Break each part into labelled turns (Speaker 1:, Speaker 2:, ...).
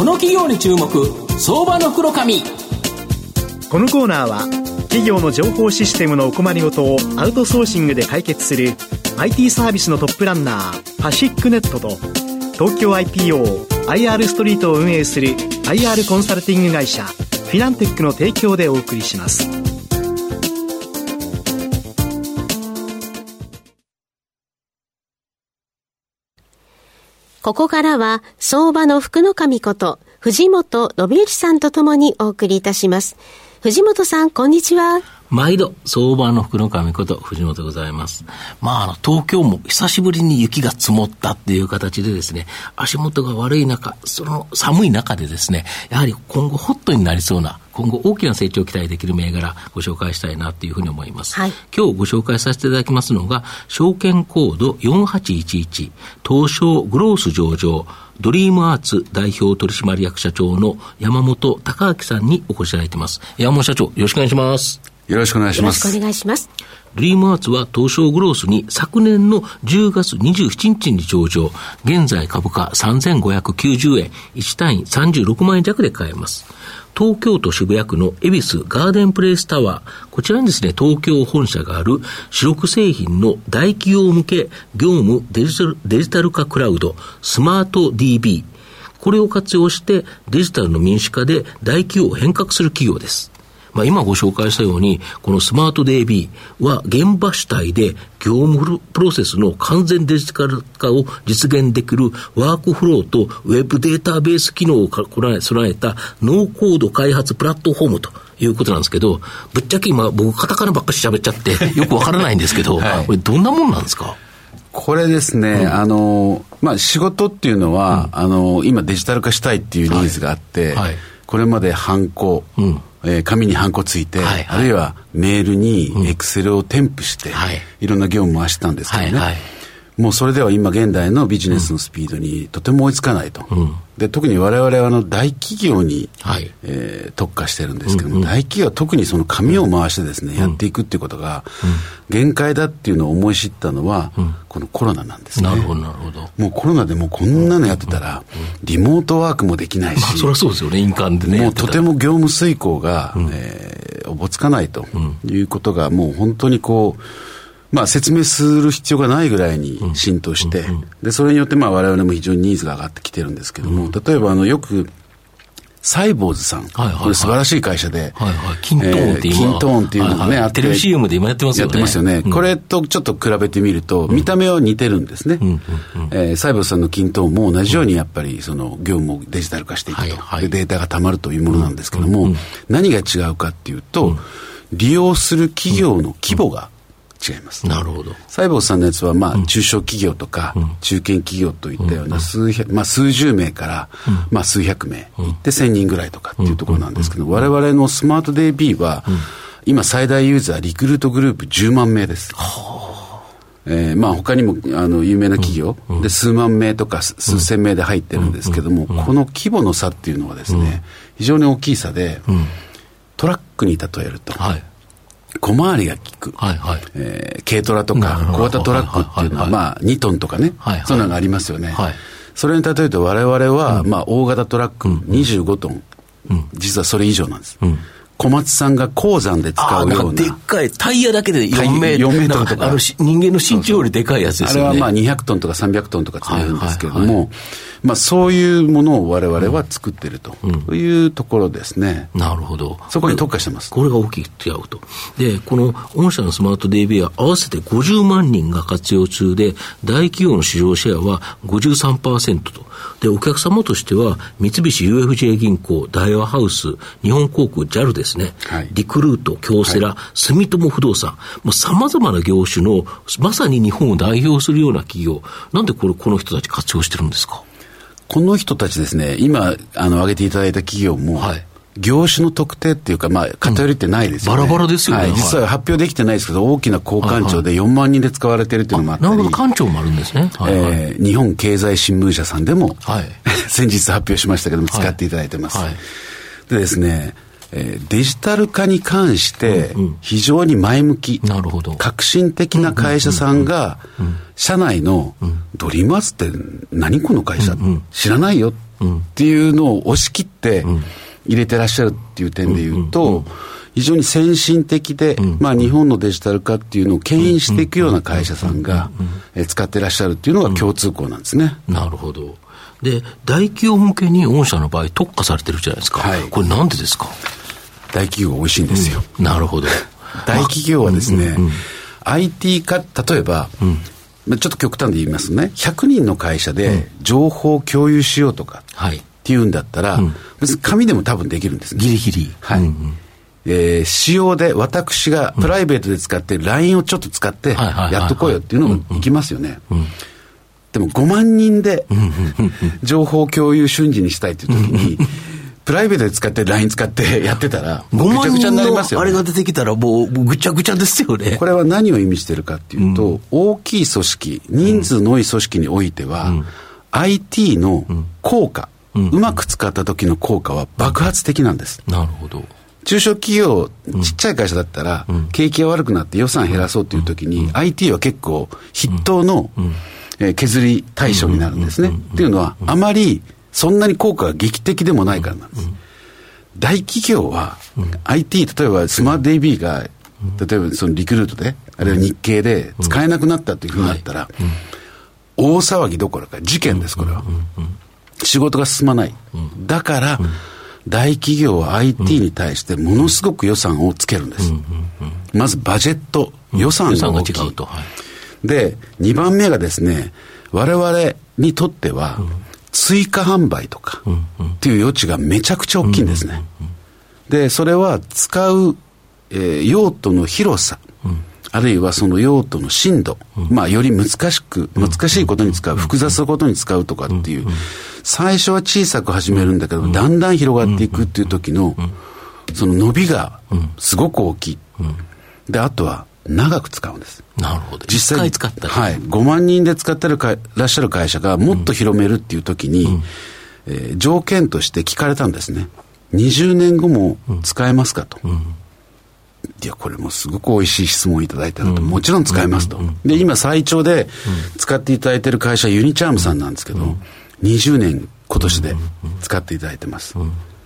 Speaker 1: この企業に注目相場の袋紙
Speaker 2: このコーナーは企業の情報システムのお困りごとをアウトソーシングで解決する IT サービスのトップランナーパシックネットと東京 IPOIR ストリートを運営する IR コンサルティング会社フィナンテックの提供でお送りします。
Speaker 3: ここからは相場の福の神こと藤本信之さんとともにお送りいたします。藤本さん、こんにちは。
Speaker 1: 毎度、相場の福の神こと、藤本でございます。まあ、あの、東京も久しぶりに雪が積もったっていう形でですね、足元が悪い中、その寒い中でですね、やはり今後ホットになりそうな、今後大きな成長を期待できる銘柄ご紹介したいなというふうに思います。はい、今日ご紹介させていただきますのが、証券コード4811、東証グロース上場、ドリームアーツ代表取締役社長の山本隆明さんにお越しいただいています。山本社長、よろしくお願いします。
Speaker 4: よろしくお願いします。
Speaker 3: よろしくお願いします。
Speaker 1: ドリームアーツは東証グロースに昨年の10月27日に上場。現在株価3590円、1単位36万円弱で買えます。東京都渋谷区の恵比寿ガーデンプレイスタワー。こちらにですね、東京本社がある主力製品の大企業向け業務デジタルデジタル化クラウドスマート DB。これを活用してデジタルの民主化で大企業を変革する企業です。まあ、今ご紹介したように、このスマート DB は現場主体で業務プロセスの完全デジタル化を実現できるワークフローとウェブデータベース機能を備えたノーコード開発プラットフォームということなんですけど、ぶっちゃけ今僕カタカナばっかし喋っちゃって よくわからないんですけど、はい、これどんなもんなんですか？
Speaker 4: これですね、うん、あの、まあ、仕事っていうのは、うん、あの、今デジタル化したいっていうニーズがあって、はい。はい、これまでハンコ、うんえー、紙にハンコついて、はいはい、あるいはメールにエクセルを添付して、うんはい、いろんな業務回してたんですけどね、はいはい、もうそれでは今現代のビジネスのスピードにとても追いつかないと。うん。で特に我々はあの大企業に、はい、えー、特化してるんですけども、うんうん、大企業は特にその紙を回してですね、うん、やっていくっていうことが、限界だっていうのを思い知ったのは、うん、このコロナなんですね。
Speaker 1: なるほど、なるほど。
Speaker 4: もうコロナでもうこんなのやってたら、リモートワークもできないし、まあ、
Speaker 1: そりゃそうですよね、印鑑でね。
Speaker 4: もうとても業務遂行が、うん、えー、おぼつかないということが、もう本当にこう、まあ、説明する必要がないぐらいに浸透して、でそれによってまあ我々も非常にニーズが上がってきてるんですけども、例えばあのよくサイボーズさん、これ素晴らしい会社で、
Speaker 1: はいはい、キントーンって今、
Speaker 4: キントーンっていうのがね、はいはい、
Speaker 1: テレビ CM で今やってますよね。
Speaker 4: やってますよね。うん、これとちょっと比べてみると、見た目は似てるんですね。サイボーズさんのキントーンも同じようにやっぱりその業務をデジタル化していくと、でデータがたまるというものなんですけども、何が違うかっていうと、利用する企業の規模が違います。
Speaker 1: なるほど。
Speaker 4: サイボーズさんのやつは、まあ、中小企業とか、中堅企業といったような数百、まあ、数十名から、まあ、数百名、いって千人ぐらいとかっていうところなんですけど、我々のスマート DB は、今最大ユーザー、リクルートグループ10万名です。えー、まあ他にもあの有名な企業、で数万名とか数千名で入ってるんですけども、この規模の差っていうのはですね、非常に大きい差で、トラックに例えると、はい、小回りが利く、はいはいえー、軽トラとか小型トラックっていうのは、まあ、2トンとかね、はいはい、そういうのがありますよね。はい、それに例えると、われわれは、まあ、大型トラック25トン、うん、実はそれ以上なんです。うん小松さんが鉱山で使うような。
Speaker 1: でっかい、タイヤだけで4メートル。4メートルとか。あの人間の身長よりでかいやつですよね。
Speaker 4: あれはまあ200トンとか300トンとか積めるんですけれども、はいはいはいまあ、そういうものをわれわれは作ってるというところですね。
Speaker 1: うん、なるほど。
Speaker 4: そこに特化してます。
Speaker 1: これが大きく違うと。で、この御社のスマート DB は合わせて50万人が活用中で、大企業の市場シェアは53%と。で、お客様としては、三菱 UFJ 銀行、大和ハウス、日本航空、JAL ですね、はい、リクルート、京セラ、はい、住友不動産、もう様々な業種の、まさに日本を代表するような企業、なんでこれ、この人たち活用してるんですか？
Speaker 4: この人たちですね、今、あの、挙げていただいた企業も、はい、業種の特定っていうか、まあ、偏りってないですよ
Speaker 1: ね、うん、バラバラですよね。
Speaker 4: はい、実は発表できてないですけど、大きな交換庁で4万人で使われてるっていうのもあったり、な
Speaker 1: るほど、官庁もあるんですね。
Speaker 4: はいはい、えー、日本経済新聞社さんでも、はい、先日発表しましたけども、使っていただいてます。はい。はい、でですね、えー、デジタル化に関して非常に前向き、なるほど。革新的な会社さんが、社内のドリームアーツって何この会社、知らないよっっていうのを押し切って入れてらっしゃるっていう点で言うと、非常に先進的で、まあ、日本のデジタル化っていうのを牽引していくような会社さんが使ってらっしゃるっていうのが共通項なんですね。
Speaker 1: なるほど。で、大企業向けに御社の場合特化されてるじゃないですか。はい、これなんでですか？
Speaker 4: 大企業美味しいんですよ。
Speaker 1: うん、なるほど。
Speaker 4: 大企業はですね、うんうん IT 化、例えば、うん、ちょっと極端で言いますね、100人の会社で情報共有しようとかっていうんだったら、うん、別に紙でも多分できるんですね。
Speaker 1: ギリギリ。
Speaker 4: はい。うんうん。えー、仕様で私がプライベートで使って LINE をちょっと使ってやっとこうよっていうのがいきますよね。でも5万人で情報共有瞬時にしたいっていう時に、プライベートで使って LINE 使って やってたら、
Speaker 1: ぐちゃぐちゃになりますよ、ね、あれが出てきたらもうぐちゃぐちゃですよね。
Speaker 4: これは何を意味してるかっていうと、うん、大きい組織、人数の多い組織においては、うん、IT の効果、うん、うまく使った時の効果は爆発的なんです。
Speaker 1: なるほど。
Speaker 4: 中小企業、ちっちゃい会社だったら、景気が悪くなって予算減らそうという時に、IT は結構筆頭の、え削り対象になるんですね。っていうのは、あまりそんなに効果が劇的でもないからなんです。大企業は、IT、例えばスマート DB が、例えばそのリクルートで、あるいは日経で使えなくなったというふうになったら、大騒ぎどころか事件です、これは。仕事が進まない。だから、大企業は IT に対してものすごく予算をつけるんです。まずバジェット、予算が大きい。で、2番目がですね、我々にとっては、追加販売とかっていう余地がめちゃくちゃ大きいんですね。で、それは使う、えー、用途の広さ、あるいはその用途の深度、まあより難しく、難しいことに使う、複雑なことに使うとかっていう、最初は小さく始めるんだけど、だんだん広がっていくっていう時の、その伸びがすごく大きい。で、あとは長く使うんです。
Speaker 1: なるほど。実際使った
Speaker 4: はい。5万人で使ってるかいらっしゃる会社がもっと広めるっていう時に、うん、えー、条件として聞かれたんですね。20年後も使えますかと。うん。いや、これもすごく美味しい質問をいただいたのと、もちろん使えますと。で、今最長で使っていただいている会社、ユニチャームさんなんですけど、20年今年で使っていただいてます。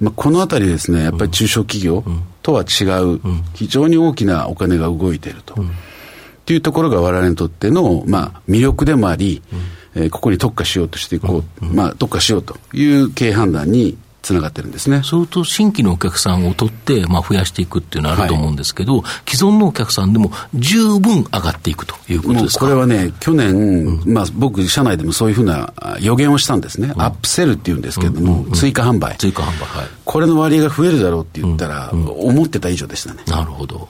Speaker 4: まあ、このあたりですね、やっぱり中小企業とは違う、非常に大きなお金が動いていると。っていうところが我々にとっての、まあ、魅力でもあり、えー、ここに特化しようとしていこう、まあ、特化しようという経営判断につながってるんですね。
Speaker 1: そうと新規のお客さんを取って、まあ、増やしていくっていうのはあると思うんですけど、はい、既存のお客さんでも十分上がっていくということです
Speaker 4: か？これはね、去年、うん、まあ、僕、社内でもそういうふうな予言をしたんですね、うん、アップセルっていうんですけれども、うん、追加販売。
Speaker 1: 追加販売、はい。
Speaker 4: これの割合が増えるだろうって言ったら、思ってた以上でしたね。
Speaker 1: なるほど。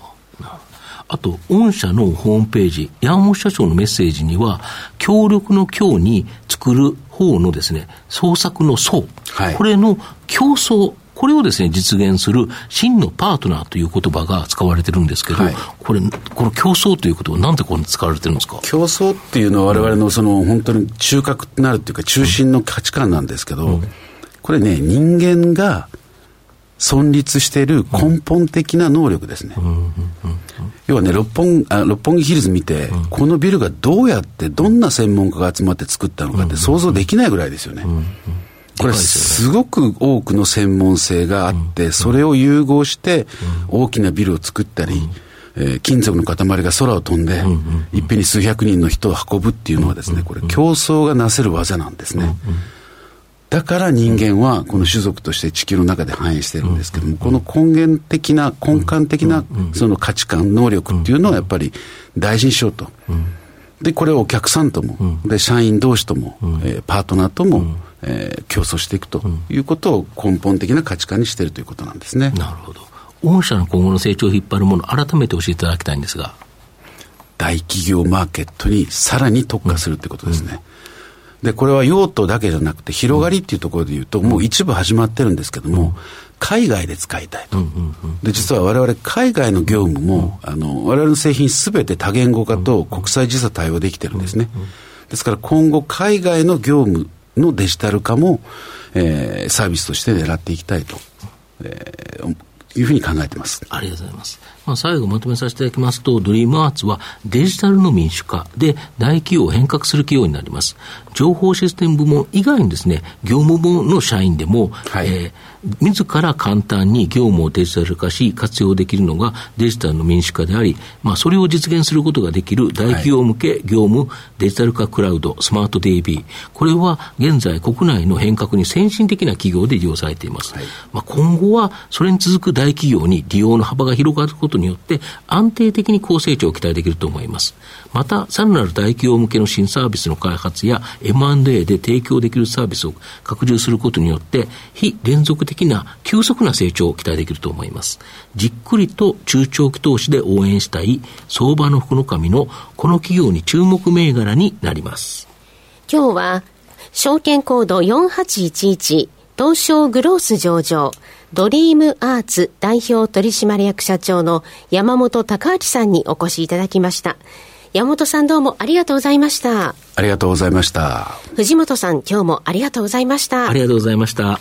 Speaker 1: あと、御社のホームページ、山本社長のメッセージには、協力の協に作る方のですね、創作の層、はい、これの競争、これをですね、実現する真のパートナーという言葉が使われてるんですけど、はい、これ、この競争ということはなんでこう使われてるんですか？
Speaker 4: 競争っていうのは我々のその本当に中核となるっていうか中心の価値観なんですけど、うん、これね、人間が存立している根本的な能力ですね。要はね、六本あ六本木ヒルズ見て、このビルがどうやって、どんな専門家が集まって作ったのかって想像できないぐらいですよね。これ、すごく多くの専門性があって、それを融合して、大きなビルを作ったり、えー、金属の塊が空を飛んで、いっぺんに数百人の人を運ぶっていうのはですね、これ、競争がなせる技なんですね。だから人間はこの種族として地球の中で繁栄してるんですけども、この根源的な、根幹的なその価値観、能力っていうのをやっぱり大事にしようと。で、これをお客さんとも、で、社員同士とも、えー、パートナーとも、えー、競争していくということを根本的な価値観にしているということなんですね。
Speaker 1: なるほど。御社の今後の成長を引っ張るもの、改めて教えていただきたいんですが。
Speaker 4: 大企業マーケットにさらに特化するということですね。で、これは用途だけじゃなくて、広がりっていうところで言うと、もう一部始まってるんですけども、海外で使いたいと。で、実は我々海外の業務も、あの、我々の製品すべて多言語化と国際時差対応できてるんですね。ですから今後海外の業務のデジタル化も、えー、サービスとして狙っていきたいと、えー、いうふうに考えてます。
Speaker 1: ありがとうございます。まあ、最後まとめさせていただきますと、ドリームアーツはデジタルの民主化で大企業を変革する企業になります。情報システム部門以外にですね、業務部門の社員でも、はい、えー自ら簡単に業務をデジタル化し、活用できるのがデジタルの民主化であり、まあ、それを実現することができる大企業向け業務デジタル化クラウド、スマート DB、これは現在国内の変革に先進的な企業で利用されています。はい、まあ、今後はそれに続く大企業に利用の幅が広がることによって、安定的に高成長を期待できると思います。また、さらなる大企業向けの新サービスの開発や M&A で提供できるサービスを拡充することによって、非連続的な急速な成長を期待できると思います。じっくりと中長期投資で応援したい相場の福の神のこの企業に注目銘柄になります。
Speaker 3: 今日は、証券コード4811東証グロース上場ドリームアーツ代表取締役社長の山本隆明さんにお越しいただきました。山本さんどうもありがとうございました。
Speaker 4: ありがとうございました。
Speaker 3: 藤本さん今日もありがとうございました。
Speaker 1: ありがとうございました。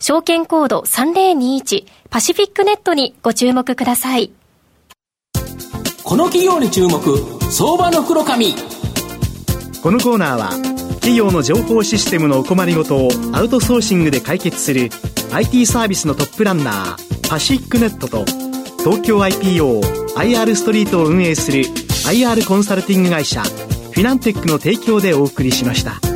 Speaker 5: 証券コード3021パシフィックネットにご注目ください。
Speaker 1: この企業に注目、相場の黒髪。
Speaker 2: このコーナーは、企業の情報システムのお困りごとをアウトソーシングで解決する IT サービスのトップランナー、パシフィックネットと、東京 IPO IR ストリートを運営する IR コンサルティング会社フィナンテックの提供でお送りしました。